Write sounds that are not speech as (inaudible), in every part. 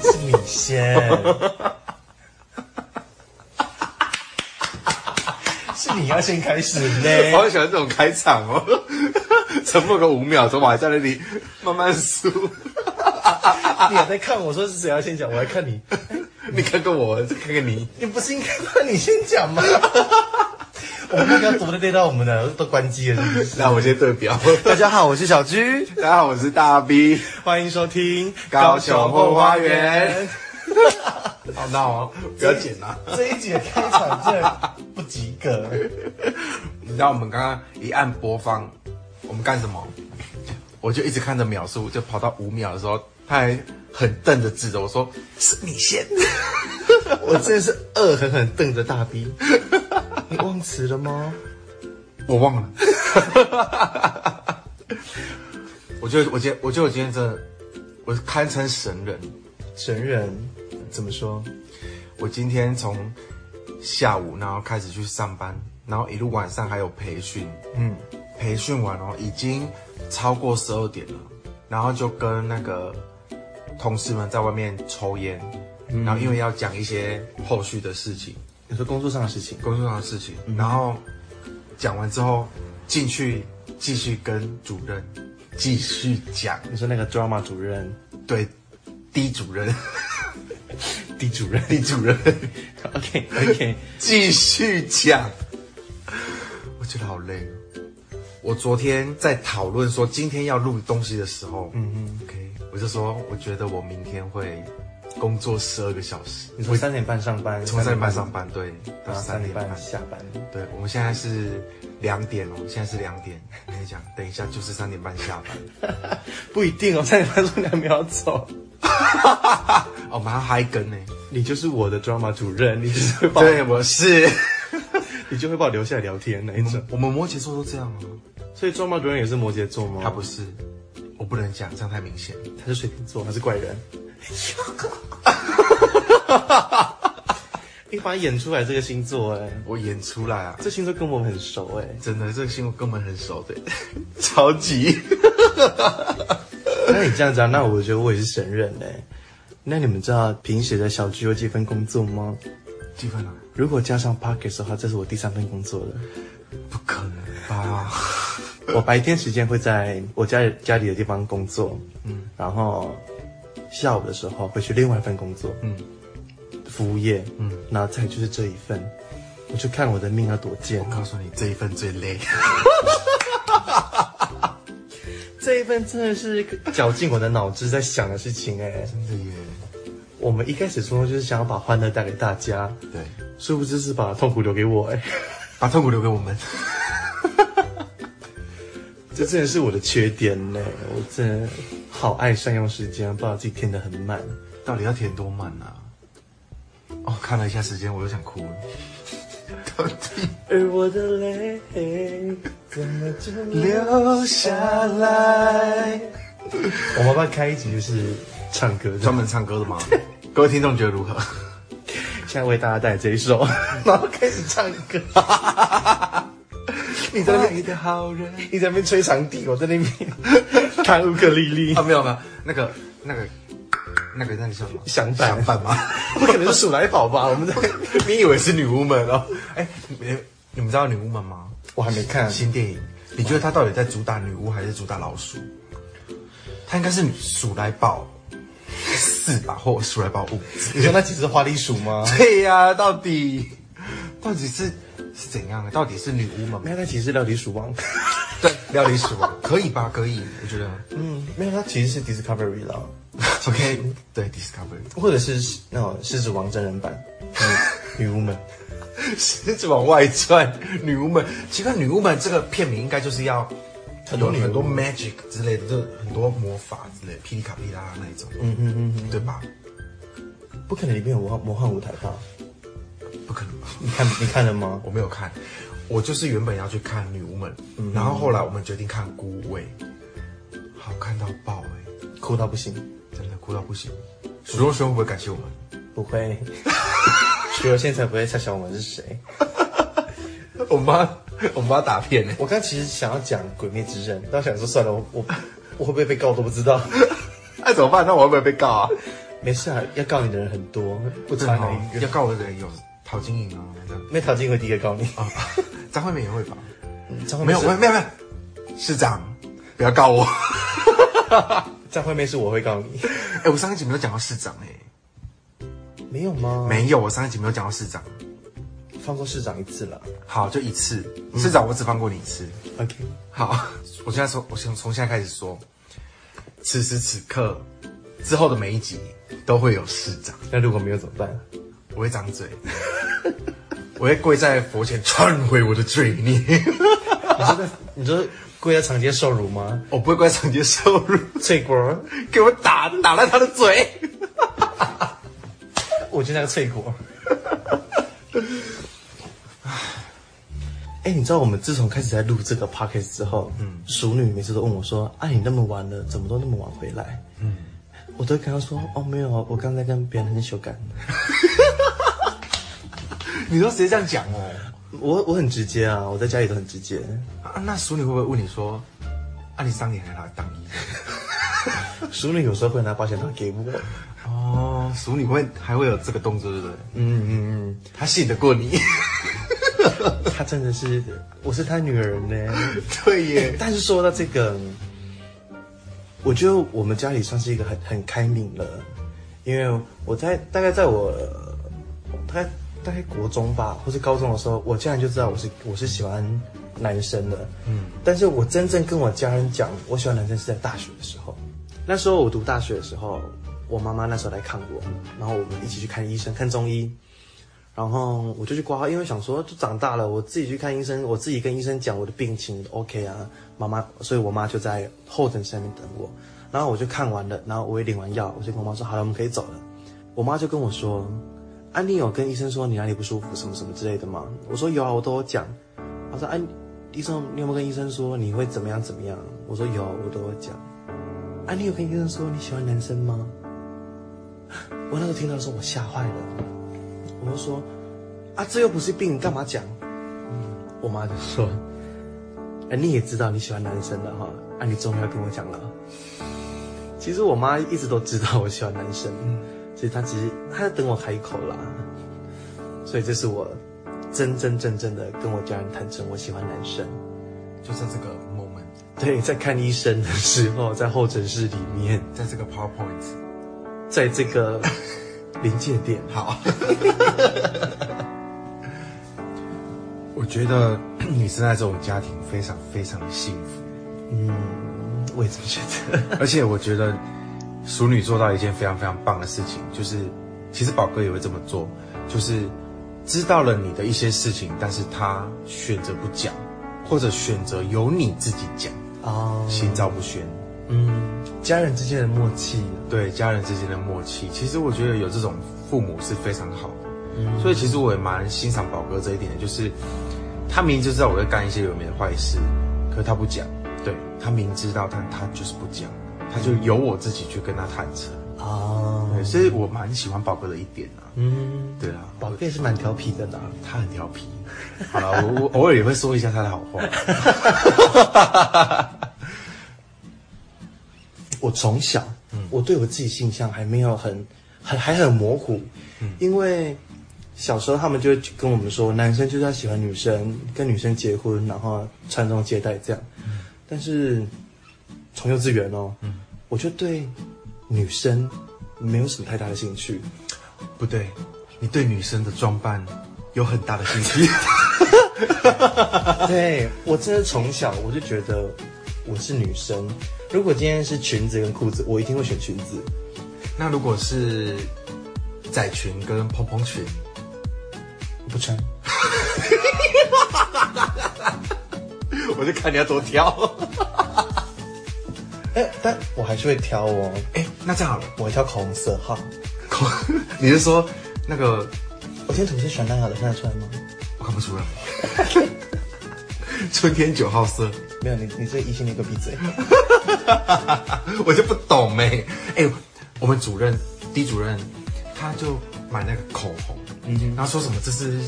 是你先，(laughs) 是你要先开始我呢。好喜欢这种开场哦，(laughs) 沉默个五秒钟，我还在那里慢慢数。(laughs) 你还在看我说是谁要先讲，我还看你，你看看我，再看看你，你不是应该让你先讲吗？我们刚刚昨天累到我们的都关机了，是不是？那我先对表。大家好，我是小居，大家好，我是大 B。欢迎收听高雄后花园。好闹哦，不要剪啊！这一集的开场真的不及格。你知道我们刚刚一按播放，我们干什么？我就一直看着秒数，就跑到五秒的时候，他还很瞪着指着我说：“是你先。(laughs) 我真的是恶狠狠瞪着大 B，你忘词了吗？”我忘了。(laughs) 我觉得，我今天，我觉得我今天真的，我堪称神人。神人怎么说？我今天从下午，然后开始去上班，然后一路晚上还有培训，嗯，培训完哦，已经超过十二点了，然后就跟那个同事们在外面抽烟，然后因为要讲一些后续的事情，你说工作上的事情，工作上的事情，然后讲完之后进去继续跟主任继续讲，你说那个 drama 主任、对，D 主任，(laughs) D 主任，D 主任。，OK OK，(laughs) 继续讲，我觉得好累哦。我昨天在讨论说今天要录东西的时候，嗯嗯，OK，我就说我觉得我明天会工作十二个小时，你从三点半上班，从三点半上班，对，到三点半。下班，对，我们现在是两点哦，现在是两点。我跟你讲，(laughs) 等一下就是三点半下班。(laughs) 不一定哦，三点半说你还没有走，(laughs) 哦，我们还要嗨更呢。你就是我的 drama 主任，你就是会把我，对，我是。你就会把我留下来聊天那一种。我们摩羯座都这样啊。所以 drama 主任也是摩羯座吗？他不是，我不能讲，这样太明显。他是水瓶座，他是怪人。你把他演出来这个星座，哎，我演出来啊，这星座跟我们很熟，哎。真的，这个星座跟我们很熟的，(laughs) 超级。(laughs) 那你这样讲，那我觉得我也是神人嘞。那你们知道平时的小居有几份工作吗？几份啊？如果加上 Pockets 的话，这是我第三份工作了。不可能吧？(laughs) 我白天时间会在我家家里的地方工作，嗯，然后下午的时候会去另外一份工作，嗯，服务业，嗯，然后再就是这一份，我就看我的命要多贱我。告诉你，这一份最累。(laughs) 这一份真的是绞尽我的脑汁在想的事情哎。真的耶。我们一开始说就是想要把欢乐带给大家，对，殊不知是把痛苦留给我哎。把痛苦留给我们。这真的是我的缺点呢，我真的好爱善用时间，把自己填得很满。到底要填多满啊？哦，看了一下时间，我又想哭了。到底而我的泪怎么就流下来？我们要不要开一集就是唱歌的，专门唱歌的吗？各位听众觉得如何？(laughs) 现在为大家带来这一首，(laughs) 然后开始唱歌。你在那边，的好人你在那边吹长笛，我在那边 (laughs) 弹乌克丽丽啊，。没有没有，那个那个那个那个叫什么？想板响板吗？(laughs) 不可能是鼠来宝吧？我们在，你以为是女巫们哦？哎，你你们知道女巫们吗？我还没看。新电影，你觉得她到底在主打女巫还是主打老鼠？她应该是鼠来宝四吧，或鼠来宝五。你说那几只花栗鼠吗？对呀、到底到底是是怎样的？到底是女巫们吗没？有，那其实是料理鼠王。对，料理鼠王可以吧？可以，我觉得。嗯，没有，它其实是 Discovery 啦，OK，对，Discovery，或者是那种狮子王真人版，女女巫们。狮子王外传，女巫们。奇怪，女巫们这个片名应该就是要很多很多 magic 之类的，就是很多魔法之类的，霹雳卡霹雳拉拉那一种，嗯嗯嗯嗯，对吧？不可能里面有魔幻魔幻舞台吧？不可能吧？你看 (laughs) 你看了吗？我没有看，我就是原本要去看女巫们，嗯然后后来我们决定看孤味，好看到爆哎、哭到不行，真的哭到不行。许若瑄会不会感谢我们？不会。许若瑄才不会猜想我们是谁。(laughs) 我们帮我们帮他打片呢、我刚其实想要讲《鬼灭之刃》，但我想说算了，我我我会不会被告都不知道。那、(laughs) 怎么办？那我会不会被告啊？没事啊，要告你的人很多，不差哪一个。要告我的人有陶晶莹啊，这样没陶晶莹会第一个告你啊，张惠妹也会吧？张惠没有，是没有，没有，没有，市长，不要告我。张惠妹是我会告你，(laughs) 哎，我上一集没有讲到市长，哎，没有吗？没有，我上一集没有讲到市长。放过市长一次了。好，就一次，市长我只放过你一次。OK，好，(laughs) 我现在说，我从从现在开始说，此时此刻之后的每一集都会有市长，那如果没有怎么办？我会张嘴，(laughs) 我会跪在佛前忏悔我的罪孽。你说在你说跪在长街受辱吗？我不会跪在长街受辱，翠果，给我打打烂他的嘴。我就那个翠果。哎、你知道我们自从开始在录这个 podcast 之后，嗯，熟女每次都问我说：“啊，你那么晚了，怎么都那么晚回来？”嗯，我都会跟她说：“哦，没有啊，我刚才跟别人在修改。(laughs) 你说谁这样讲哦？我我很直接啊，我在家里都很直接。啊，那淑女会不会问你说，啊，你上年还拿来当医生？(laughs) 熟女有时候会拿保险套给我，哦，淑女会还会有这个动作，对不对？嗯嗯嗯她信得过你？嗯，她真的是，我是她女儿呢。(laughs) 对耶。但是说到这个，我觉得我们家里算是一个很很开明了，因为我在大概在我大概大概国中吧，或是高中的时候，我家人就知道我是我是喜欢男生的，嗯，但是我真正跟我家人讲我喜欢男生是在大学的时候，那时候我读大学的时候，我妈妈那时候来看我，然后我们一起去看医生，看中医。然后我就去挂号，因为想说就长大了，我自己去看医生，我自己跟医生讲我的病情 OK 啊，妈妈，所以我妈就在候诊室那边等我，然后我就看完了，然后我也领完药，我就跟我妈说好了，我们可以走了。我妈就跟我说，啊，妮有跟医生说你哪里不舒服什么什么之类的吗？我说有啊，我都有讲。她说，安、医生，你有没有跟医生说你会怎么样怎么样？我说有，我都有讲。啊，妮有跟医生说你喜欢男生吗？我那时候听到的时候，我吓坏了。我就说，啊，这又不是病，你干嘛讲？我妈就说，哎，你也知道你喜欢男生了哈，啊，你终于要跟我讲了。其实我妈一直都知道我喜欢男生，其实她只是她在等我开口啦。所以这是我真真正正的跟我家人坦诚我喜欢男生。就在这个 moment，对，在看医生的时候，在候诊室里面，在这个 PowerPoint，在这个临界点，好。(laughs) 我觉得你生在这种家庭非常非常的幸福，嗯，我也这么觉得。而且我觉得淑女做到一件非常非常棒的事情，就是其实宝哥也会这么做，就是知道了你的一些事情，但是他选择不讲，或者选择由你自己讲，哦，心照不宣。嗯，家人之间的默契，对家人之间的默契，其实我觉得有这种父母是非常好的。所以其实我也蛮欣赏宝哥这一点的，就是他明明就知道我在干一些有名的坏事，可是他不讲，对他明知道，但他就是不讲，他就由我自己去跟他坦诚。哦，对，所以我蛮喜欢宝哥的一点啊。嗯，对啊，宝哥也是蛮调皮的呢。他很调皮。好了，我我偶尔也会说一下他的好话。(laughs) 我从小，我对我自己形象还没有很很还很模糊，因为小时候他们就会跟我们说，男生就是要喜欢女生，跟女生结婚，然后传宗接代这样。但是从幼稚园哦，我就对女生没有什么太大的兴趣。不对，你对女生的装扮有很大的兴趣。(laughs) 对我真的从小我就觉得我是女生，如果今天是裙子跟裤子，我一定会选裙子。那如果是仔裙跟蓬蓬裙，不穿。(laughs) 我就看你要多挑。哎，但我还是会挑哦。哎，那这样好了，我会挑口红色号。口，你是说那个我今天涂是选单好的，看得出来吗？我看不出来。(laughs) 春天九号色，没有，你你这异性恋给我闭嘴。(laughs) 我就不懂哎、哎、我们主任 D 主任他就买那个口红，嗯，然后说什么这是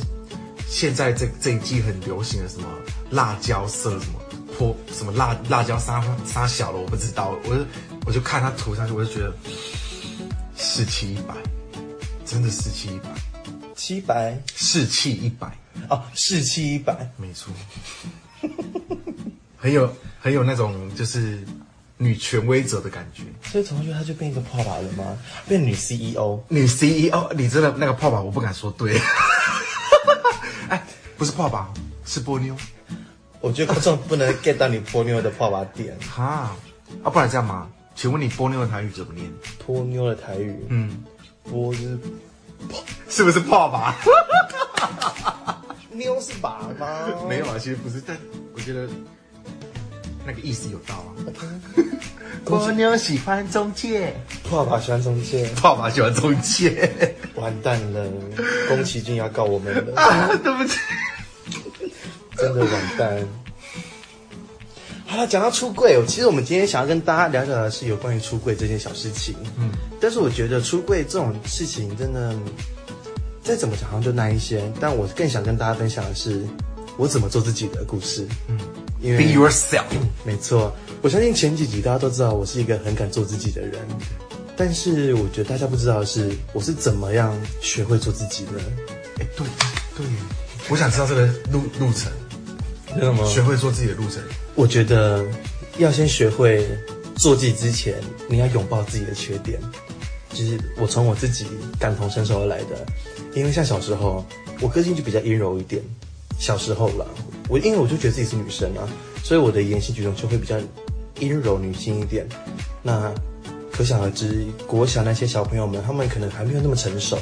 现在这这一季很流行的什么辣椒色什么泼什么辣辣椒撒撒小了，我不知道，我就我就看他涂上去，我就觉得士气一百，真的士气一百，七百士气一百，哦，士气一百，没错，很有很有那种就是女权威者的感觉。所以同学他就变一个泡泡了吗？变女 CEO？女 CEO，你真的那个泡泡，我不敢说对。(laughs) 哎，不是泡泡，是波妞。我觉得观众不能 get 到你波妞的泡泡点。哈，啊，不然这样嘛？请问你波妞的台语怎么念？波妞的台语，嗯，波是是不是泡吧？(laughs) 妞是把吗？没有啊，其实不是，但我觉得那个意思有道啊。(laughs) 波妞喜欢中介，泡泡喜欢中介，泡泡喜欢中介。完蛋了，宫崎骏要告我们了，啊，(laughs) 对不起。真的完蛋。好了，讲到出柜，其实我们今天想要跟大家聊聊的是有关于出柜这件小事情。嗯，但是我觉得出柜这种事情真的，再怎么讲好像就那一些，但我更想跟大家分享的是我怎么做自己的故事。嗯，因为 Be yourself。没错，我相信前几集大家都知道我是一个很敢做自己的人，但是我觉得大家不知道的是我是怎么样学会做自己的。哎，对对，我想知道这个路路程，真的吗学会做自己的路程。我觉得要先学会做自己之前，你要拥抱自己的缺点。就是我从我自己感同身受而来的，因为像小时候，我个性就比较阴柔一点。小时候啦，我因为我就觉得自己是女生啊，所以我的言行举动就会比较阴柔女性一点。那可想而知，国小那些小朋友们，他们可能还没有那么成熟，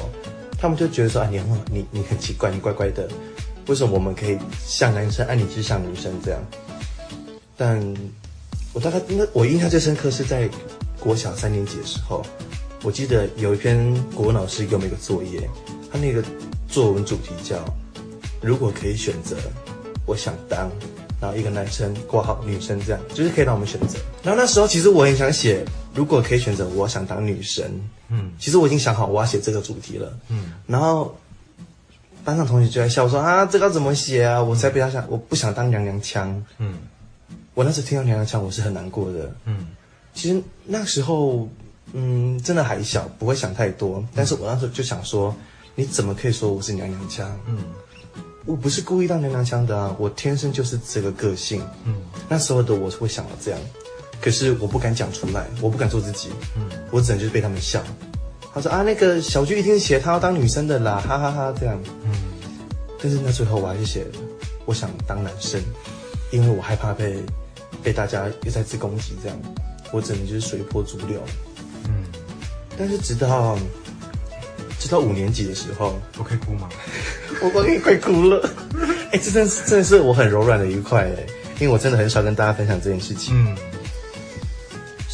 他们就觉得说啊，你很你你很奇怪，你怪怪的，为什么我们可以像男生，爱你就像女生这样？但我大概应该我印象最深刻是在国小三年级的时候，我记得有一篇国文老师给我们一个作业，他那个作文主题叫“如果可以选择，我想当”，然后一个男生挂号女生这样，就是可以让我们选择。然后那时候其实我很想写“如果可以选择，我想当女神”，嗯，其实我已经想好我要写这个主题了，嗯，然后班上同学就在笑说啊，这个要怎么写啊？我才不要想，我不想当娘娘腔，嗯我那时听到娘娘腔，我是很难过的。嗯其实那时候，嗯，真的还小，不会想太多。但是我那时候就想说，你怎么可以说我是娘娘腔？嗯我不是故意当娘娘腔的啊，我天生就是这个个性。嗯那时候的我是会想到这样，可是我不敢讲出来，我不敢做自己。嗯我只能就是被他们笑。他说啊，那个小剧一定写他要当女生的啦，哈哈哈这样。嗯但是那最后我还是写了，我想当男生，因为我害怕被被大家又再次攻击，这样，我只能就是随波逐流。嗯，但是直到直到五年级的时候，我可以哭吗？(laughs) 我我也快哭了。(laughs) 哎、这真真的是我很柔软的一块哎，因为我真的很少跟大家分享这件事情。嗯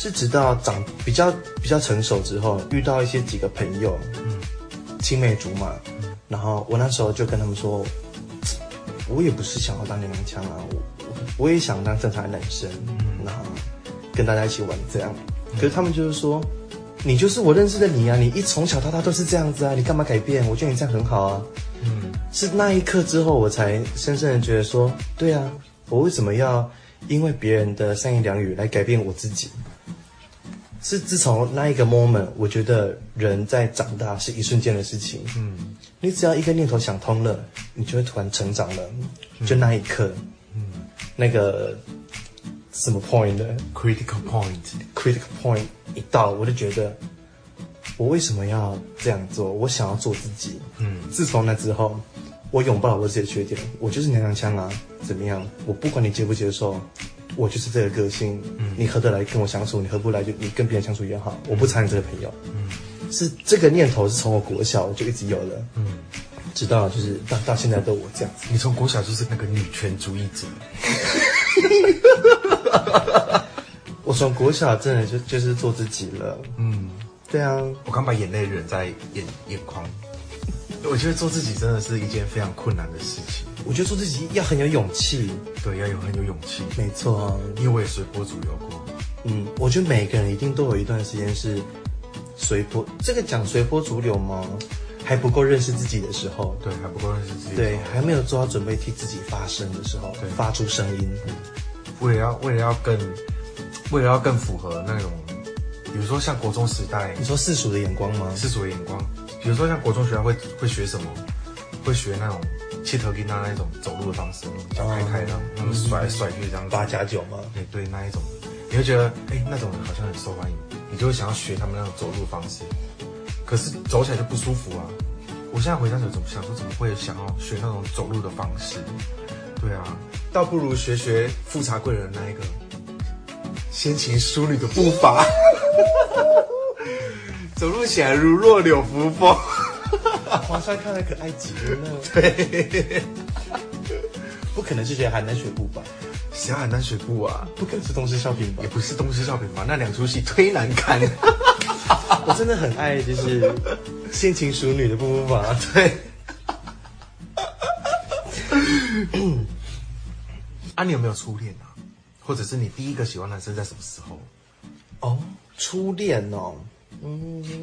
是直到长比较比较成熟之后，遇到一些几个朋友，嗯青梅竹马，然后我那时候就跟他们说，我也不是想要当娘娘腔啊，我我我也想当正常的男生，然后跟大家一起玩这样。可是他们就是说，你就是我认识的你啊，你一从小到大都是这样子啊，你干嘛改变？我觉得你这样很好啊。嗯是那一刻之后，我才深深的觉得说，对啊，我为什么要因为别人的三言两语来改变我自己？是自从那一个 moment，我觉得人在长大是一瞬间的事情。嗯你只要一个念头想通了，你就会突然成长了。就那一刻，嗯那个什么 point 呢，critical point。？critical point 一到，我就觉得我为什么要这样做？我想要做自己。嗯自从那之后，我拥抱了我自己的缺点，我就是娘娘腔啊，怎么样？我不管你接不接受，我就是这个个性。嗯你合得来跟我相处，你合不来就你跟别人相处也好，我不差你这个朋友。嗯是这个念头是从我国小就一直有了，嗯，直到就是到到现在都我这样子。你从国小就是那个女权主义者。(laughs) 我从国小真的就就是做自己了。嗯，对啊，我刚把眼泪忍在眼眼眶。我觉得做自己真的是一件非常困难的事情，我觉得做自己要很有勇气。对，要有很有勇气。没错啊，因为我也随波逐流过。嗯，我觉得每个人一定都有一段时间是随波，这个讲随波逐流吗？还不够认识自己的时候，对，还不够认识自己。对，还没有做好准备替自己发声的时候对，发出声音。为了要为了要更为了要更符合那种比如说像国中时代你说世俗的眼光吗？世俗的眼光，比如说像国中学校会会学什么？会学那种气头跟那那种走路的方式，脚开开的，那么甩来甩去这样子。八加九嘛？对对，那一种，你会觉得哎，那种人好像很受欢迎，你就会想要学他们那种走路的方式。可是走起来就不舒服啊！我现在回想起来，怎么想说怎么会想要学那种走路的方式？对啊，倒不如学学富察贵人那一个先秦淑女的步伐，(laughs) (laughs) (laughs) 走路起来如弱柳扶风。(laughs) 皇上看来可爱极了呢。对，不可能是学邯郸学步吧？小邯郸学步啊，不可能是东施效颦吧也？不是东施效颦吧？那两出戏忒难看。(laughs) 我真的很爱，就是先秦淑女的步伐。对。(laughs) 啊，你有没有初恋啊？或者是你第一个喜欢男生在什么时候？哦，初恋哦，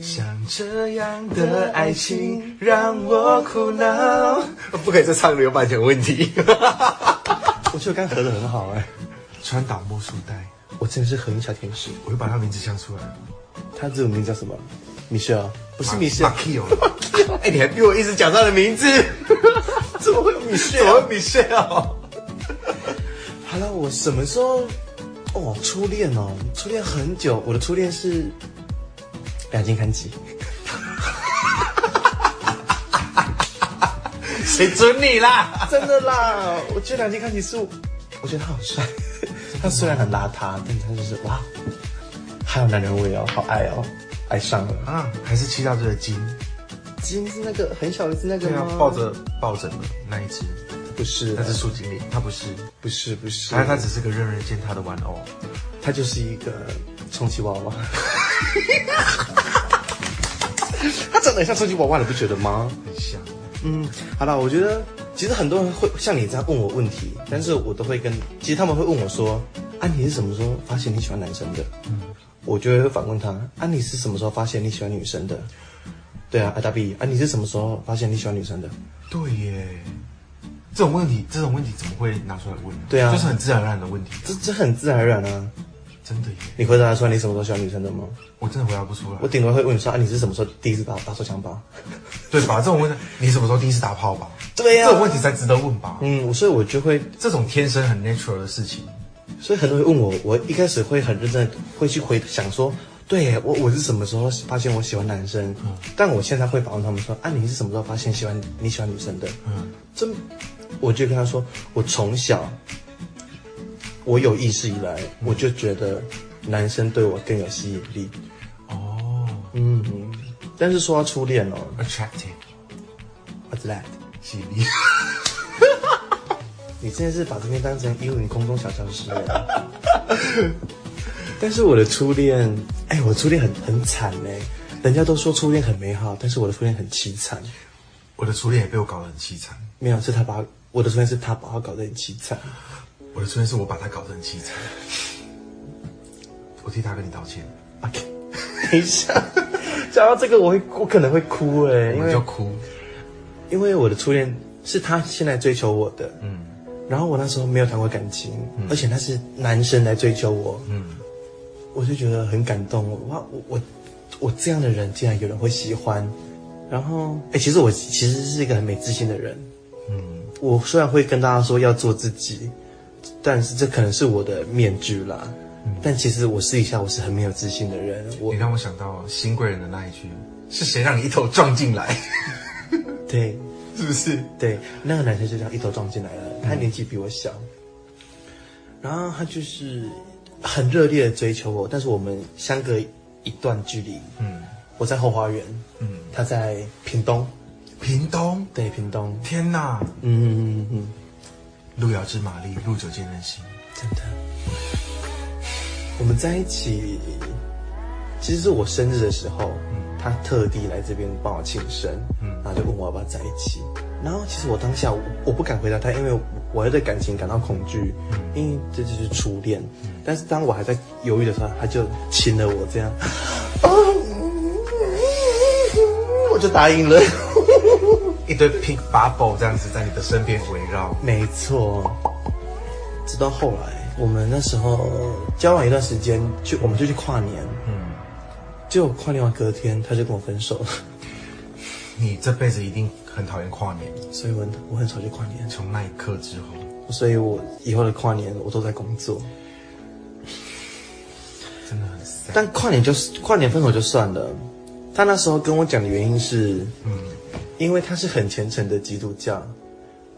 像这样的爱情让我苦恼。不可以再唱了，有版权问题。(laughs) 我觉得刚合的很好哎，川岛茉树代，我真的是和音小天使。我又把他名字想出来了。他这种名字叫什么？米歇尔？不是米歇尔，(laughs) 哎，你还逼我一直讲他的名字？(laughs) 怎么会有米歇怎么米歇尔？好了，我什么时候？哦，初恋哦，初恋很久。我的初恋是两斤看齐。(laughs) 谁准你啦？真的啦，我觉得两斤看齐是我，我觉得他好帅。(laughs) 他虽然很邋遢，但他就是哇，还有男人味哦，好爱哦，爱上了。啊，还是七大罪的金？金是那个很小一只那个吗？，抱着抱枕的那一只，不是，那是树精灵，它不是，不是不是，它它只是个任人践踏的玩偶。他就是一个充气娃娃。(laughs) 他长得很像充气娃娃，你不觉得吗？很像，嗯，好了，我觉得其实很多人会像你这样问我问题，但是我都会跟，其实他们会问我说，啊，你是什么时候发现你喜欢男生的？嗯，我就会反问他，啊，你是什么时候发现你喜欢女生的？对啊，阿大 B，啊，你是什么时候发现你喜欢女生的？对耶。这种问题，这种问题怎么会拿出来问？对啊就是很自然而然的问题，这这很自然而然啊。真的耶，你回答出来你什么时候喜欢女生的吗？我真的回答不出来我。顶多会问你说，啊，你是什么时候第一次打打手枪吧？对吧？这种问题，你什么时候第一次打炮吧？对呀这种问题才值得问吧？嗯，所以我就会这种天生很 natural 的事情，所以很多人问我，我一开始会很认真，会去回想说，对耶我我是什么时候发现我喜欢男生？嗯但我现在会反问他们说，啊，你是什么时候发现喜欢你喜欢女生的？嗯，真我就跟他说，我从小我有意识以来，我就觉得男生对我更有吸引力。哦嗯，但是说到初恋哦，attractive，，What's that？吸引力。(laughs) 你真的是把这边当成一零空中小僵尸了。(laughs) 但是我的初恋，哎，我初恋很很惨哎，人家都说初恋很美好，但是我的初恋很凄惨。我的初恋也被我搞得很凄惨，没有，是他把我的初恋是他把我搞得很凄惨。我的初恋是我把他搞得很凄惨，我替他跟你道歉，OK，等一下，讲到这个我会我可能会哭哎，我因为就哭。因为我的初恋是他先来追求我的，嗯然后我那时候没有谈过感情，而且他是男生来追求我，嗯，我就觉得很感动。哇，我我我这样的人竟然有人会喜欢。然后，哎，其实我其实是一个很没自信的人。嗯，我虽然会跟大家说要做自己，但是这可能是我的面具啦。但其实我私底下我是很没有自信的人。我你让我想到新贵人的那一句：“是谁让你一头撞进来？” (laughs) 对是不是？对，那个男生就这样一头撞进来了。他年纪比我小，然后他就是很热烈的追求我，但是我们相隔一段距离。嗯我在后花园，嗯，他在屏东，屏东，对，屏东，天哪！嗯嗯嗯嗯，路遥知马力，路久见人心。真的。我们在一起，其实是我生日的时候，他特地来这边帮我庆生，嗯然后就问我要不要在一起。然后其实我当下我我不敢回答他，因为我要对感情感到恐惧，因为这就是初恋。但是当我还在犹豫的时候，他就亲了我，这样，(laughs) 我就答应了。一堆 pink bubble 这样子在你的身边围绕。没错，直到后来，我们那时候交往一段时间，就我们就去跨年，嗯。就跨年完隔天，他就跟我分手。了，你这辈子一定很讨厌跨年，所以我我很少去跨年，从那一刻之后，所以我以后的跨年我都在工作。真的很。但跨年就是跨年分手就算了，他那时候跟我讲的原因是，嗯，因为他是很虔诚的基督教，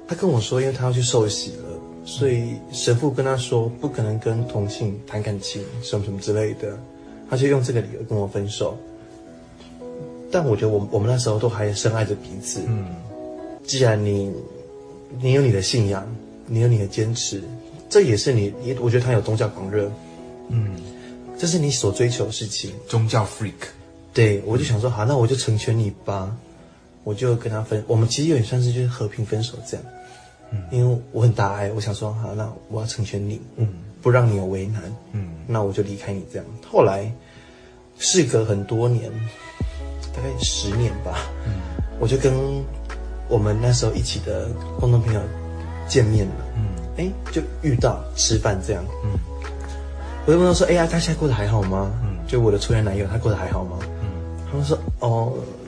他跟我说，因为他要去受洗了，所以神父跟他说不可能跟同性谈感情，什么什么之类的，他就用这个理由跟我分手。但我觉得我我们那时候都还深爱着彼此，嗯，既然你你有你的信仰，你有你的坚持，这也是你，也我觉得他有宗教狂热，嗯，这是你所追求的事情。宗教 freak，对，我就想说，好，那我就成全你吧，我就跟他分，我们其实有点算是就是和平分手这样，嗯，因为我很大爱，我想说，好，那我要成全你，嗯，不让你有为难，嗯，那我就离开你这样。后来，事隔很多年，大概十年吧，嗯，我就跟我们那时候一起的共同朋友见面了，嗯，哎，就遇到吃饭这样，嗯，我就问他说，哎呀，他现在过得还好吗？嗯。就我的初恋男友，他过得还好吗？嗯，他们说哦，然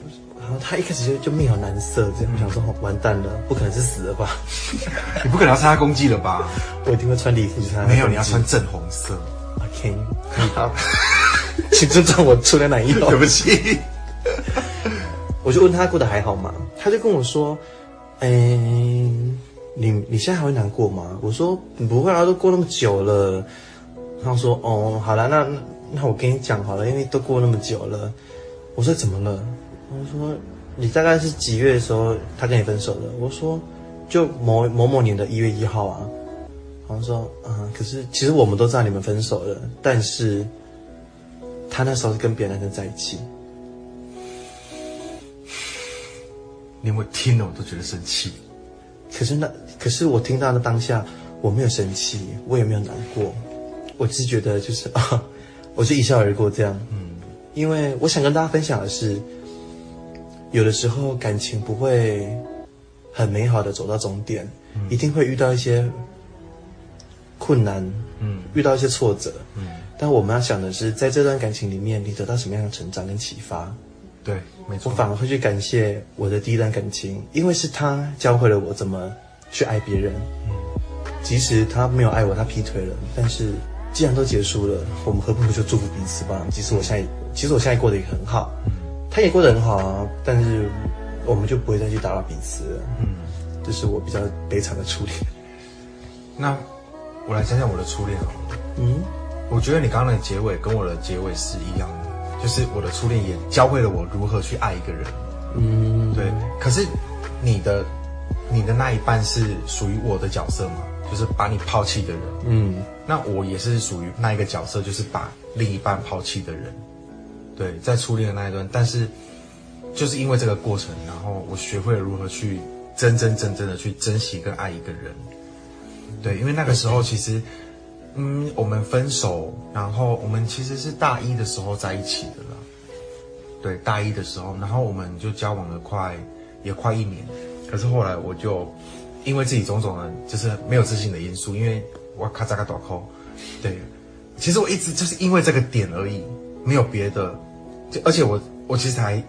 后他一开始就就面有难色，这样我想说哦完蛋了，不可能是死了吧？(laughs) 你不可能要参加公祭了吧？我一定会穿礼服去参加。没有，你要穿正红色。OK，(laughs) 好，(laughs) 请尊重我初恋男友。对不起，我就问他过得还好吗？他就跟我说，哎、你你现在还会难过吗？我说不会啊，都过那么久了。他说哦，好了，那那那我跟你讲好了，因为都过那么久了。我说怎么了？我说你大概是几月的时候他跟你分手的？我说就某某某年的一月一号啊。好像说嗯，可是其实我们都知道你们分手了，但是他那时候是跟别的男生在一起。你有没有听了我都觉得生气？可是那，可是我听到的当下，我没有生气，我也没有难过，我只是觉得就是啊，(laughs) 我就一笑而过这样。嗯因为我想跟大家分享的是，有的时候感情不会很美好的走到终点，一定会遇到一些困难，嗯遇到一些挫折。嗯，但我们要想的是，在这段感情里面，你得到什么样的成长跟启发？对，没错我。反而会去感谢我的第一段感情，因为是他教会了我怎么去爱别人。嗯即使他没有爱我，他劈腿了，但是既然都结束了，我们何不就祝福彼此吧？即使我现在，其实我现在过得也很好，他也过得很好啊，但是我们就不会再去打扰彼此了。嗯，这是我比较悲惨的初恋。那我来讲讲我的初恋好了。嗯，我觉得你刚刚的结尾跟我的结尾是一样的，就是我的初恋也教会了我如何去爱一个人。嗯，对，可是你的你的那一半是属于我的角色嘛，就是把你抛弃的人。嗯，那我也是属于那一个角色，就是把另一半抛弃的人。对，在初恋的那一段，但是就是因为这个过程，然后我学会了如何去真真正正的去珍惜跟爱一个人。对，因为那个时候其实，嗯，我们分手，然后我们其实是大一的时候在一起的啦。对，大一的时候，然后我们就交往了快也快一年，可是后来我就因为自己种种的，就是没有自信的因素，因为我咔嚓咔短扣，对，其实我一直就是因为这个点而已，没有别的，就而且我我其实还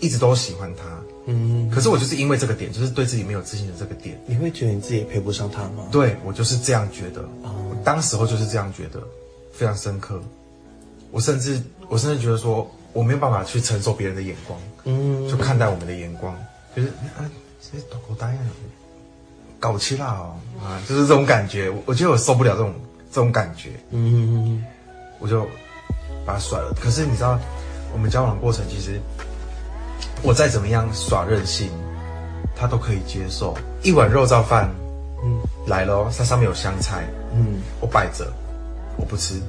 一直都喜欢他，嗯，可是我就是因为这个点，就是对自己没有自信的这个点，你会觉得你自己也配不上他吗？对我就是这样觉得，哦我当时候就是这样觉得，非常深刻。我甚至我甚至觉得说，我没有办法去承受别人的眼光，嗯，就看待我们的眼光，就是啊，这是狗呆啊，搞气啦哦，啊，就是这种感觉。我我觉得我受不了这种这种感觉，嗯，我就把他甩了。可是你知道，我们交往的过程，其实我再怎么样耍任性，他都可以接受。一碗肉燥饭，嗯，来了哦，它上面有香菜，嗯，我摆着，我不吃，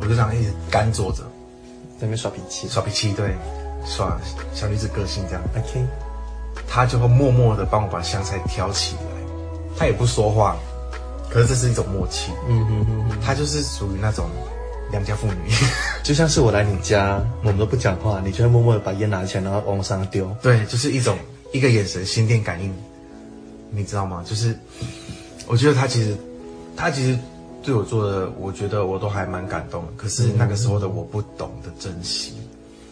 我就这样一直干坐着，在那边耍脾气。耍脾气，对，耍小女子个性这样。OK，他就会默默的帮我把香菜挑起来，他也不说话，可是这是一种默契。嗯嗯嗯嗯，他就是属于那种良家妇女，(laughs) 就像是我来你家，我们都不讲话，你就会默默的把烟拿起来，然后往我身上丢。对，就是一种一个眼神心电感应，你知道吗？就是我觉得他其实他其实对我做的，我觉得我都还蛮感动的。可是那个时候的我不懂得珍惜，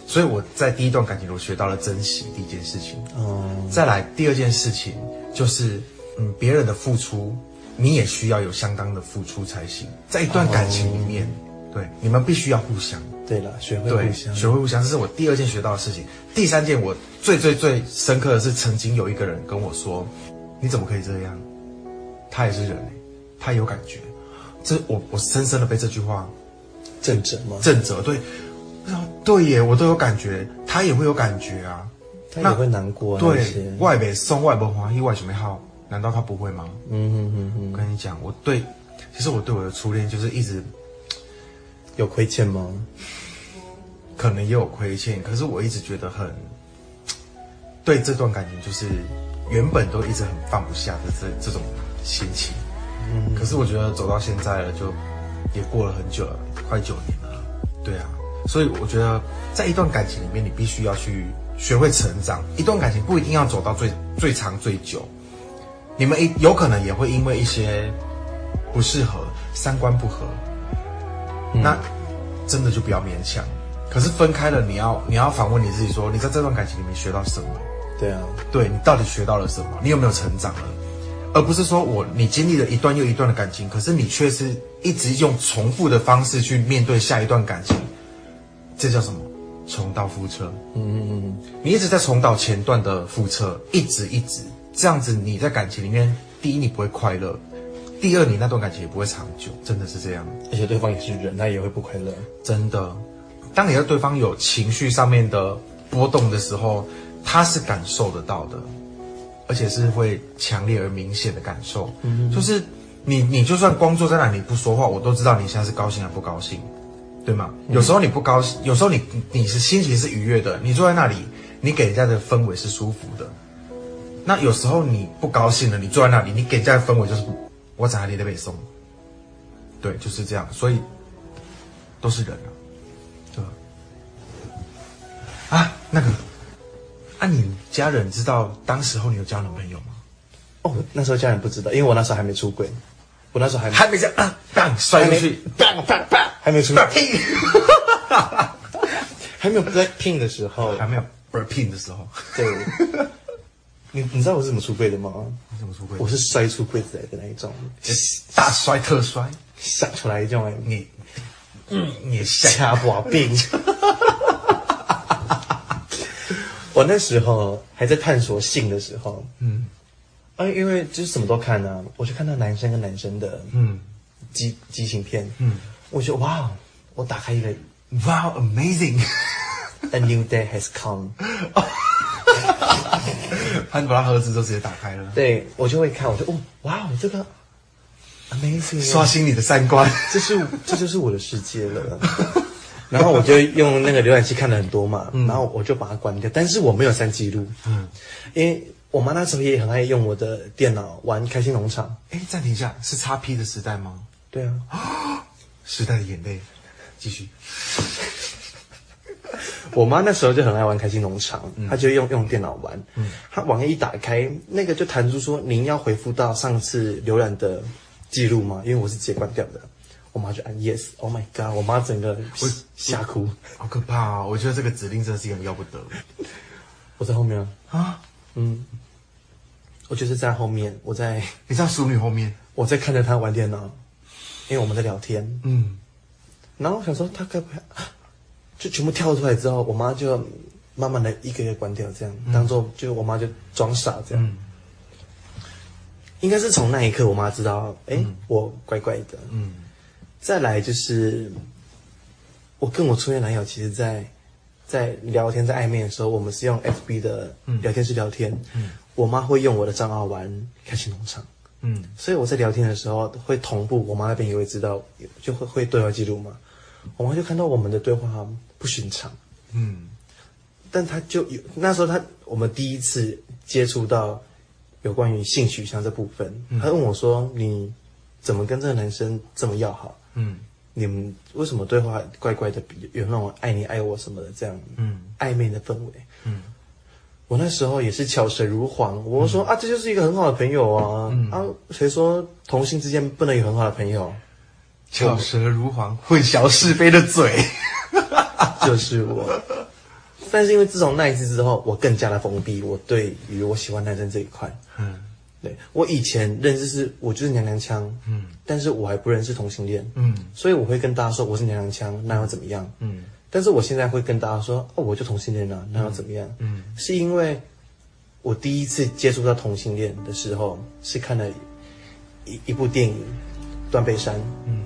所以我在第一段感情中学到了珍惜第一件事情。哦，再来第二件事情就是，嗯，别人的付出，你也需要有相当的付出才行。在一段感情里面，对你们必须要互相。对了，学会，互相，学会互相，这是我第二件学到的事情。第三件我最最最深刻的是，曾经有一个人跟我说：“你怎么可以这样？他也是人、欸，他有感觉。”这我我深深的被这句话正直吗？震着。对，对耶，我都有感觉，他也会有感觉啊。他也会难过啊对，，外北送外北欢喜外什么好？难道他不会吗？嗯哼哼哼，我跟你讲，我对，其实我对我的初恋就是一直有亏欠吗？可能也有亏欠，可是我一直觉得很对这段感情，就是原本都一直很放不下的这这种心情。嗯，可是我觉得走到现在了，就也过了很久了，快九年了。对啊，所以我觉得在一段感情里面，你必须要去学会成长。一段感情不一定要走到最最长最久，你们一有可能也会因为一些不适合、三观不合，那真的就不要勉强。可是分开了，你要你要反问你自己说，你在这段感情里面学到什么？对啊，对你到底学到了什么？你有没有成长了？而不是说我你经历了一段又一段的感情，可是你却是一直用重复的方式去面对下一段感情，这叫什么？重蹈覆辙。嗯嗯嗯，你一直在重蹈前段的覆辙，一直一直这样子，你在感情里面，第一你不会快乐，第二你那段感情也不会长久，真的是这样。而且对方也是人，他也会不快乐。真的，当你和对方有情绪上面的波动的时候，他是感受得到的，而且是会强烈而明显的感受。嗯，就是你你就算光坐在那里不说话，我都知道你现在是高兴还不高兴，对吗？有时候你不高兴，有时候你你是心情是愉悦的，你坐在那里，你给人家的氛围是舒服的。那有时候你不高兴了，你坐在那里，你给人家的氛围就是我在哪里在被送，对，就是这样，所以都是人啊。对吧？啊，那个，啊，你家人知道当时候你有交男朋友吗？哦，那时候家人不知道，因为我那时候还没出轨，我那时候还没还没这样啊，棒摔出去，棒棒棒，还没出，屁，(laughs) 还没有在拼的时候，还没有 burping 的时候，对。你你知道我是怎么出柜的吗？你怎么出轨？我是摔出柜子来的那一种，大摔特摔，想出来一种。你，嗯，你也吓掐把病。(laughs) 我那时候还在探索性的时候，嗯。啊，因为就是什么都看啊，我就看到男生跟男生的嗯。激激情片，嗯。我就哇，我打开一个，Wow amazing，A (laughs) new day has come，(laughs) 他把他盒子都直接打开了，对我就会看，我就哦哇，这个 amazing，刷新你的三观，这是这就是我的世界了。(laughs) 然后我就用那个浏览器看了很多嘛，然后我就把它关掉，但是我没有删记录，嗯，因为我妈那时候也很爱用我的电脑玩开心农场。哎，暂停一下，是叉 P 的时代吗？对啊，(gasps) 时代的眼泪，继续，我妈那时候就很爱玩开心农场，她就用用电脑玩，她网页一打开，那个就弹出说您要回复到上次浏览的记录吗？因为我是直接关掉的。我妈就按 yes，Oh my god！我妈整个吓哭。好可怕啊！我觉得这个指令真的是一个要不得 (laughs) 我在后面啊，啊！嗯，我就是在后面，我在 (laughs) 你在淑女后面，我在看着她玩电脑，因为我们在聊天。嗯，然后我想说她该不会就全部跳出来之后，我妈就慢慢的一个一个关掉，这样、当做就我妈就装傻这样。嗯应该是从那一刻，我妈知道，哎、我怪怪的。嗯再来就是，我跟我初恋男友，其实在在聊天、在暧昧的时候，我们是用 FB 的聊天室聊天。嗯我妈会用我的账号玩开心农场，嗯所以我在聊天的时候会同步，我妈那边也会知道，就会会对话记录嘛。我妈就看到我们的对话不寻常，嗯但他就有那时候他我们第一次接触到有关于性取向这部分，他问我说：“你怎么跟这个男生这么要好？嗯你们为什么对话怪怪的，有那种爱你爱我什么的这样嗯暧昧的氛围？”嗯我那时候也是巧舌如簧，我说、啊，这就是一个很好的朋友啊、啊！谁说同性之间不能有很好的朋友？巧舌如簧，混淆是非的嘴。(laughs) 就是我。但是因为自从那一次之后，我更加的封闭，我对于我喜欢男生这一块。嗯。对我以前认识是我就是娘娘腔，嗯。但是我还不认识同性恋，嗯。所以我会跟大家说我是娘娘腔，那又怎么样？嗯。但是我现在会跟大家说，哦，我就同性恋啊，那又怎么样？嗯。是因为我第一次接触到同性恋的时候，是看了一一部电影《断背山》，嗯，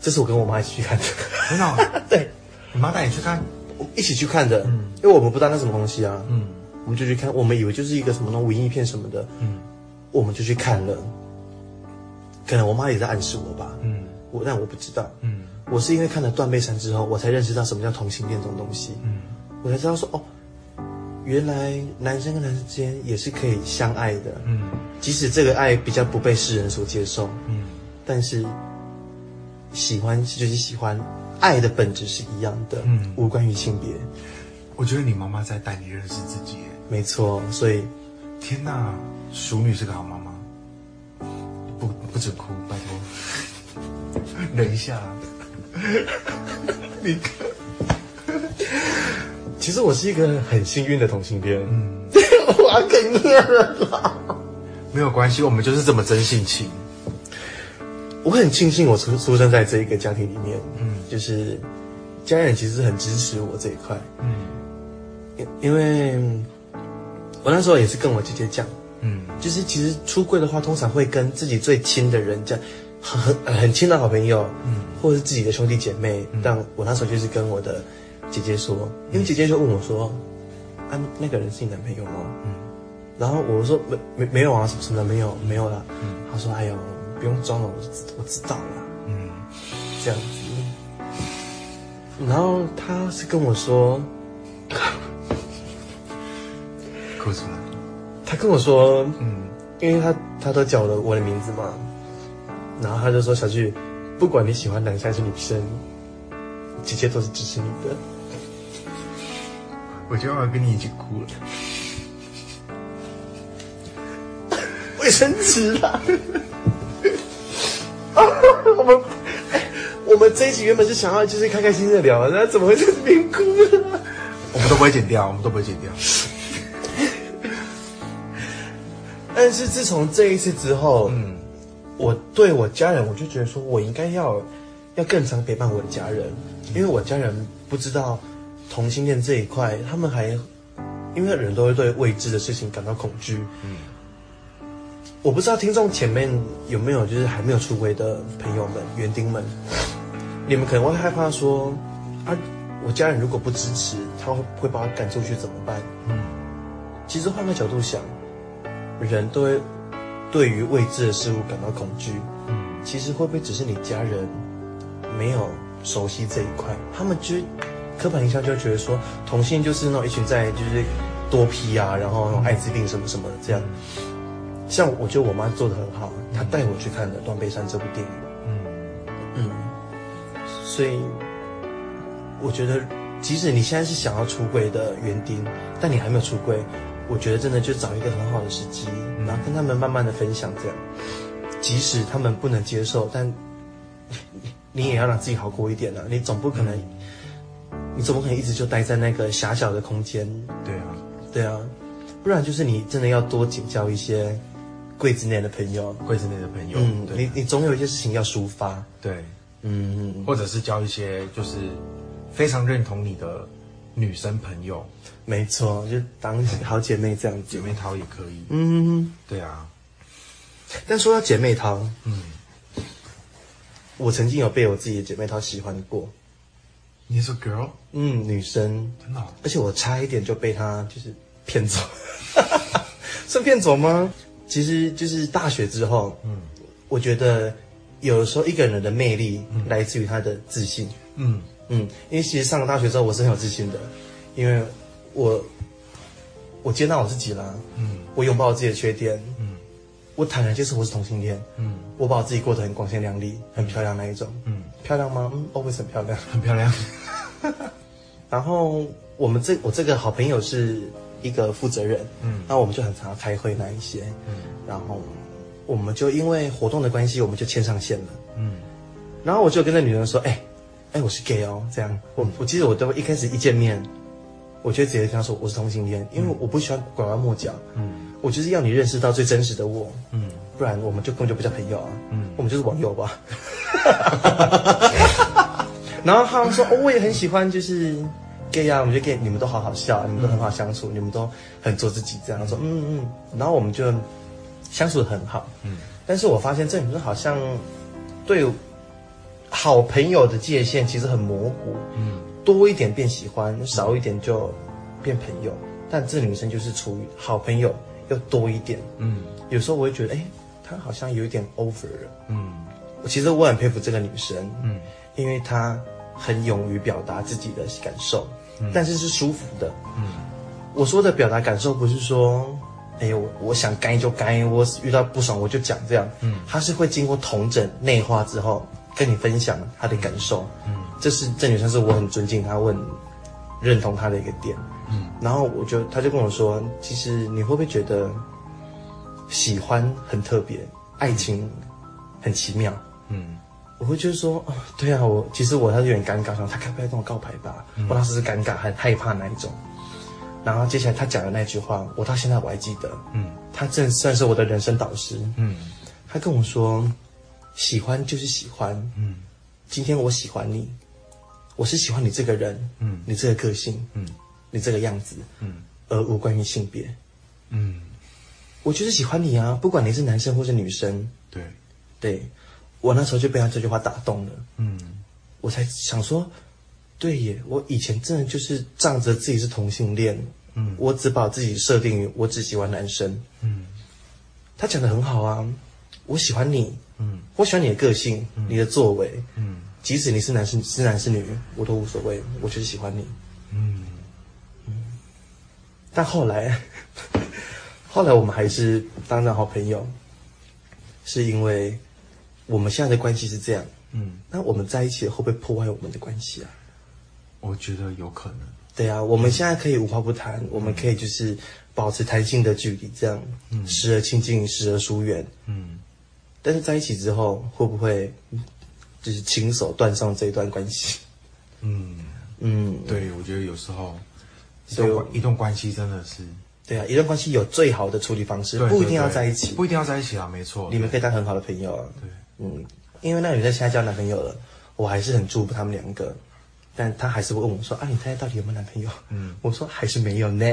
这是我跟我妈一起去看的，真的哦，(laughs) 对，你妈带你去看？我一起去看的，嗯。因为我们不知道那什么东西啊，嗯。我们就去看，我们以为就是一个什么文艺片什么的，嗯。我们就去看了，可能我妈也在暗示我吧，嗯。我但我不知道，嗯。我是因为看了《断背山》之后，我才认识到什么叫同性恋这种东西，嗯。我才知道说哦，原来男生跟男生之间也是可以相爱的，嗯。即使这个爱比较不被世人所接受，嗯。但是喜欢就是喜欢，爱的本质是一样的，嗯无关于性别，我觉得你妈妈在带你认识自己耶。没错，所以天哪，淑女是个好妈妈。不不准哭，拜托，(laughs) 忍一下。(laughs) 你其实我是一个很幸运的同性恋，嗯，(laughs) 我要哽咽了啦。没有关系，我们就是这么真性情。我很庆幸我出出生在这一个家庭里面，嗯。就是家人其实很支持我这一块，嗯。因因为我那时候也是跟我姐姐讲，嗯。就是其实出柜的话，通常会跟自己最亲的人讲，很很很亲的好朋友，嗯。或者是自己的兄弟姐妹。但我那时候就是跟我的姐姐说，因为姐姐就问我说：“啊，那个人是你男朋友吗？”嗯。然后我说：“没没没有啊，什么什么没有没有啦。嗯。他说：“哎呦，不用装了，我知我知道了。”嗯这样子。然后他是跟我说，哭出来。他跟我说，嗯因为他他都叫了我的名字嘛，然后他就说小巨，不管你喜欢男生还是女生，姐姐都是支持你的。我就要跟你一起哭了。(laughs) 卫生纸啦！们这一集原本是想要就是开开心心的聊，那怎么会在这边哭呢？我们都不会剪掉，我们都不会剪掉。但是自从这一次之后，嗯我对我家人，我就觉得说我应该要要更常陪伴我的家人，因为我家人不知道同性恋这一块，他们还因为人都会对未知的事情感到恐惧。嗯我不知道听众前面有没有就是还没有出柜的朋友们、园丁们，你们可能会害怕说啊，我家人如果不支持，他会会把我赶出去怎么办？嗯其实换个角度想，人都会对于未知的事物感到恐惧。嗯其实会不会只是你家人没有熟悉这一块？他们就刻板印象就会觉得说，同性就是那种一群在就是多批啊，然后艾滋病什么什么的这样。像我觉得我妈做的很好，她带我去看了《断背山》这部电影。所以我觉得，即使你现在是想要出柜的园丁，但你还没有出柜，我觉得真的就找一个很好的时机，然后跟他们慢慢的分享这样。即使他们不能接受，但你你也要让自己好过一点啊！你总不可能，你总不可能一直就待在那个狭小的空间，对啊，对啊，不然就是你真的要多结交一些柜子内的朋友，柜子内的朋友，嗯，对你你总有一些事情要抒发，对，嗯，或者是交一些就是非常认同你的女生朋友，没错，就当好姐妹这样子。姐。妹淘也可以。嗯，对啊，但说到姐妹淘，嗯，我曾经有被我自己的姐妹淘喜欢过，你是 girl，嗯，女生，真的哦、而且我差一点就被她就是骗走，(laughs) 算骗走吗？其实就是大学之后，嗯。我觉得有的时候一个人的魅力来自于他的自信，嗯。嗯，因为其实上了大学之后我是很有自信的，因为我我接纳我自己啦，嗯。我拥抱我自己的缺点，嗯。我坦然接受我是同性恋，嗯。我把我自己过得很光鲜亮丽、很漂亮那一种。嗯，漂亮吗？嗯，always 很漂亮。很漂亮。(laughs) 然后我们这我这个好朋友是一个负责人，嗯。那我们就很常开会那一些，嗯。然后我们就因为活动的关系，我们就牵上线了。嗯。然后我就跟那女人说，哎、哎、我是 gay 哦，这样。我我记得我都一开始一见面，我就直接跟她说我是同性恋，因为我不喜欢拐弯抹角，嗯，我就是要你认识到最真实的我，嗯，不然我们就根本就不叫朋友啊，嗯，我们就是网友吧。(laughs) 然后他们说哦，我也很喜欢，就是 gay 啊，我们就 gay 你们都好好笑，你们都很好相处，你们都很做自己，这样说，嗯嗯，然后我们就相处的很好，嗯，但是我发现这女生好像对好朋友的界限其实很模糊，嗯，多一点变喜欢，少一点就变朋友，但这女生就是处于好朋友又多一点，嗯，有时候我会觉得，哎，她好像有一点 over 了，嗯，我其实我很佩服这个女生，嗯。因为她很勇于表达自己的感受，嗯。但是是舒服的。嗯，我说的表达感受不是说，哎呦，我想该就该，我遇到不爽我就讲这样。嗯，他是会经过同整内化之后跟你分享他的感受。嗯，这是这女生是我很尊敬她，我很认同她的一个点。嗯，然后我就他就跟我说，其实你会不会觉得喜欢很特别，爱情很奇妙？嗯。我会就是说，哦，对啊，我其实我他有点尴尬，想他该不该跟我告白吧？我当时是尴尬，很害怕那一种。然后接下来他讲的那句话，我到现在我还记得。嗯，他正算是我的人生导师。嗯，他跟我说，喜欢就是喜欢。嗯，今天我喜欢你，我是喜欢你这个人。嗯，你这个个性。嗯，你这个样子。嗯，而无关于性别。嗯，我就是喜欢你啊，不管你是男生或是女生。对，对。我那时候就被他这句话打动了，嗯，我才想说，对耶，我以前真的就是仗着自己是同性恋，嗯，我只把自己设定于我只喜欢男生，嗯，他讲的很好啊，我喜欢你，嗯，我喜欢你的个性，你的作为，嗯，即使你是男生是男是女，我都无所谓，我就是喜欢你，嗯。嗯，但后来，后来我们还是当了好朋友，是因为。我们现在的关系是这样，嗯，那我们在一起会不会破坏我们的关系啊？我觉得有可能。对啊，我们现在可以无话不谈，我们可以就是保持弹性的距离，这样，嗯，时而亲近，时而疏远，嗯。但是在一起之后，会不会就是亲手断送这一段关系？嗯嗯，对，我觉得有时候，所以一段关系真的是，对啊，一段关系有最好的处理方式，不一定要在一起，不一定要在一起啊，没错，你们可以当很好的朋友啊，对。嗯，因为那女生现在交男朋友了，我还是很祝福他们两个，但他还是会问我说：“啊，你太太到底有没有男朋友？”嗯，我说还是没有呢，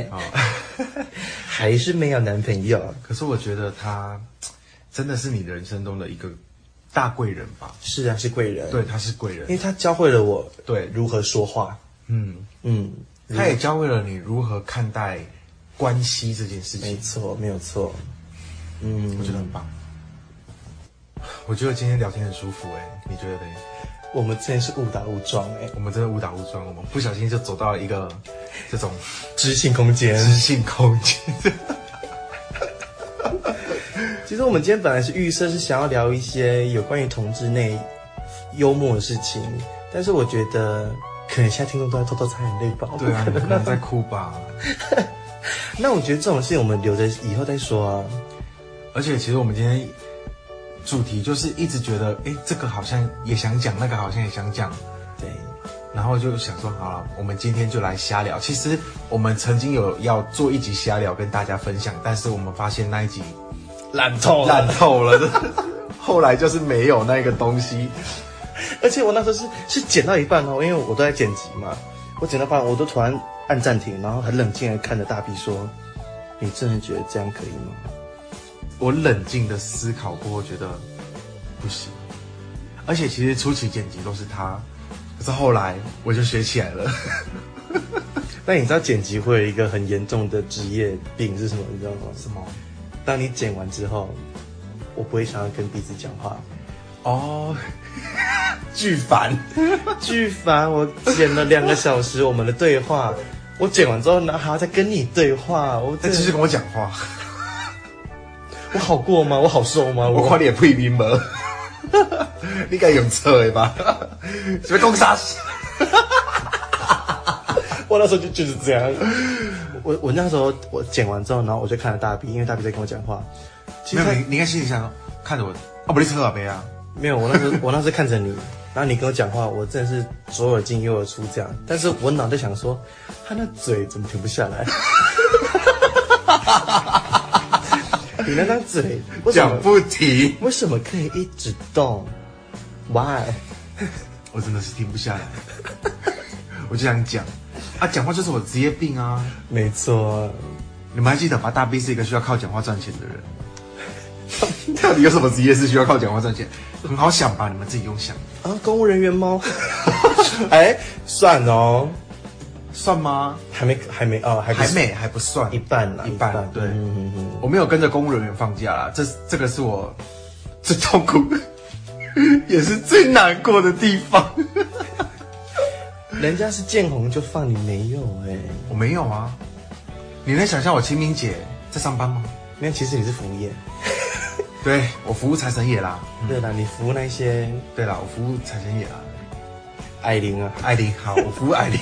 (laughs) 还是没有男朋友。可是我觉得他真的是你人生中的一个大贵人吧？是啊，是贵人。对，他是贵人，因为他教会了我对如何说话。嗯嗯，他也教会了你如何看待关系这件事情。没错，没有错。嗯，我觉得很棒。我觉得今天聊天很舒服哎，你觉得呢？我们真的是误打误撞哎，我们真的误打误撞，我们不小心就走到了一个这种知性空间，知性空间。(laughs) 其实我们今天本来是预设是想要聊一些有关于同志内幽默的事情，但是我觉得可能现在听众都在偷偷擦眼泪吧？对啊，可能在哭吧？(laughs) 那我觉得这种事情我们留着以后再说啊。而且其实我们今天。主题就是一直觉得，哎，这个好像也想讲，那个好像也想讲，对，然后就想说，好了，我们今天就来瞎聊。其实我们曾经有要做一集瞎聊跟大家分享，但是我们发现那一集烂透烂透了，(laughs) 后来就是没有那个东西。而且我那时候是是剪到一半哦，因为我都在剪辑嘛，我剪到半，我都突然按暂停，然后很冷静的看着大 B 说：“你真的觉得这样可以吗？”我冷静的思考过后，觉得不行。而且其实初期剪辑都是他，可是后来我就学起来了。(laughs) 那你知道剪辑会有一个很严重的职业病是什么？你知道吗？什么？当你剪完之后，我不会想要跟彼此讲话。哦，(laughs) 巨烦，(laughs) 巨烦！我剪了两个小时我们的对话，我剪完之后呢还要再跟你对话，我再继续跟我讲话。我好过吗？我好瘦吗？我快点配兵吗？(laughs) 你该用错的吧？什么公杀？(laughs) 我那时候就就是这样。我我那时候我剪完之后，然后我就看了大 B，因为大 B 在跟我讲话。没有你，你应该心里想看着我。啊，不是车啊，没啊。没有，我那时候我那时候看着你，然后你跟我讲话，我真的是左耳进右耳出这样，但是我脑袋想说，他那嘴怎么停不下来？(laughs) 你那张嘴 (laughs) 讲不停，为什么可以一直动？Why？(laughs) 我真的是停不下来。(laughs) 我就想讲，啊，讲话就是我的职业病啊。没错，你们还记得吗？大 B 是一个需要靠讲话赚钱的人。到底有什么职业是需要靠讲话赚钱？很好想吧？你们自己用想，啊，公务人员吗？哎，算哦，算吗？还没还没哦，还不还没，还不算一半啦，一半。对，嗯嗯嗯，我没有跟着公务人员放假啦，这这个是我最痛苦，(laughs) 也是最难过的地方。人家是见红就放，你没有哎、我没有啊，你能想象我清明节在上班吗？那其实你是服务业。对我服务财神爷啦。对啦，你服务那些对啦，我服务财神爷啦。艾琳啊，艾琳，好，我服务艾琳。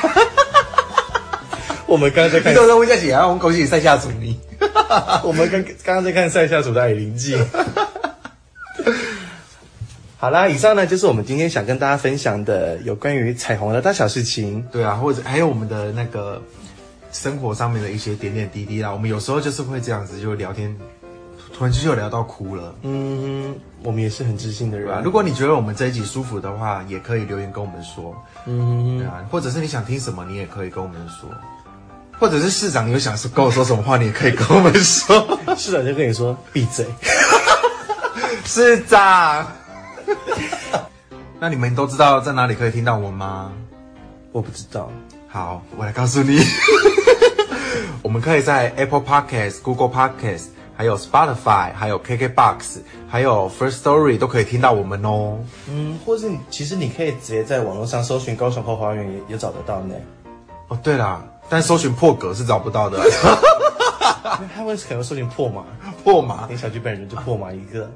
(laughs) 我们刚刚在看你，都在问一下姐啊，我们恭喜你赛夏主你。(laughs) 我们刚刚刚在看赛下组的矮灵记。(laughs) 好啦，以上呢就是我们今天想跟大家分享的有关于彩虹的大小事情。对啊，或者还有我们的那个生活上面的一些点点滴滴啦，我们有时候就是会这样子，就聊天，突然就又聊到哭了。嗯，我们也是很知性的人对啊，如果你觉得我们这一集舒服的话，也可以留言跟我们说。嗯对，啊，或者是你想听什么，你也可以跟我们说。或者是市长有想说跟我说什么话，你也可以跟我们说。(laughs) 市长就跟你说闭嘴。(laughs) 市长，那你们都知道在哪里可以听到我们吗？我不知道，好，我来告诉你，(laughs) 我们可以在 Apple Podcast、Google Podcast、还有 Spotify、还有 KKBox、还有 First Story 都可以听到我们哦。嗯，或是你其实你可以直接在网络上搜寻高雄后花园也也找得到呢。哦，对啦，但搜寻破格是找不到的，因 (laughs) 为他们可能搜寻破马，(laughs) 破码你小菊本人就破马一个。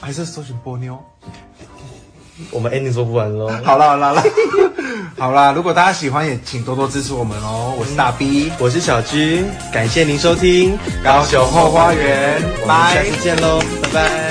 还是搜寻波妞。我们 ending 说不完喽。好啦好啦好啦，(laughs) 好啦，如果大家喜欢，也请多多支持我们哦。我是大 B，我是小 G，，感谢您收听高雄后花园我们下次见喽，拜拜。